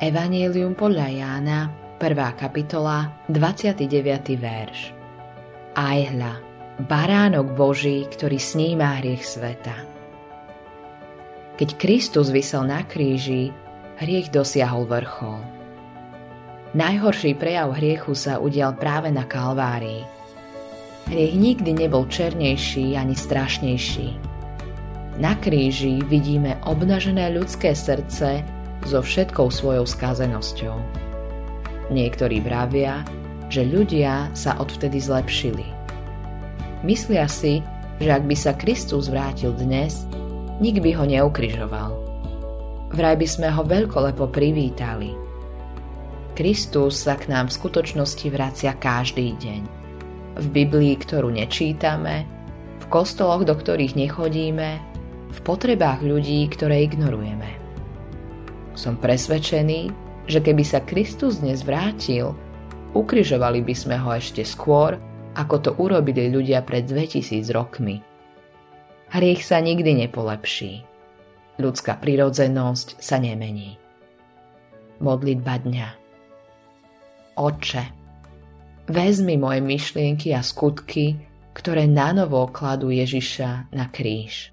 Evangelium podľa Jána, 1. kapitola, 29. verš. Aj hľa, baránok Boží, ktorý sníma hriech sveta. Keď Kristus vysel na kríži, hriech dosiahol vrchol. Najhorší prejav hriechu sa udial práve na Kalvárii. Hriech nikdy nebol černejší ani strašnejší. Na kríži vidíme obnažené ľudské srdce so všetkou svojou skazenosťou. Niektorí vravia, že ľudia sa odvtedy zlepšili. Myslia si, že ak by sa Kristus vrátil dnes, nik by ho neukrižoval. Vraj by sme ho veľkolepo privítali. Kristus sa k nám v skutočnosti vracia každý deň. V Biblii, ktorú nečítame, v kostoloch, do ktorých nechodíme, v potrebách ľudí, ktoré ignorujeme. Som presvedčený, že keby sa Kristus dnes vrátil, ukrižovali by sme ho ešte skôr, ako to urobili ľudia pred 2000 rokmi. Hriech sa nikdy nepolepší. Ľudská prirodzenosť sa nemení. Modlitba dňa Oče, vezmi moje myšlienky a skutky, ktoré nanovo kladú Ježiša na kríž.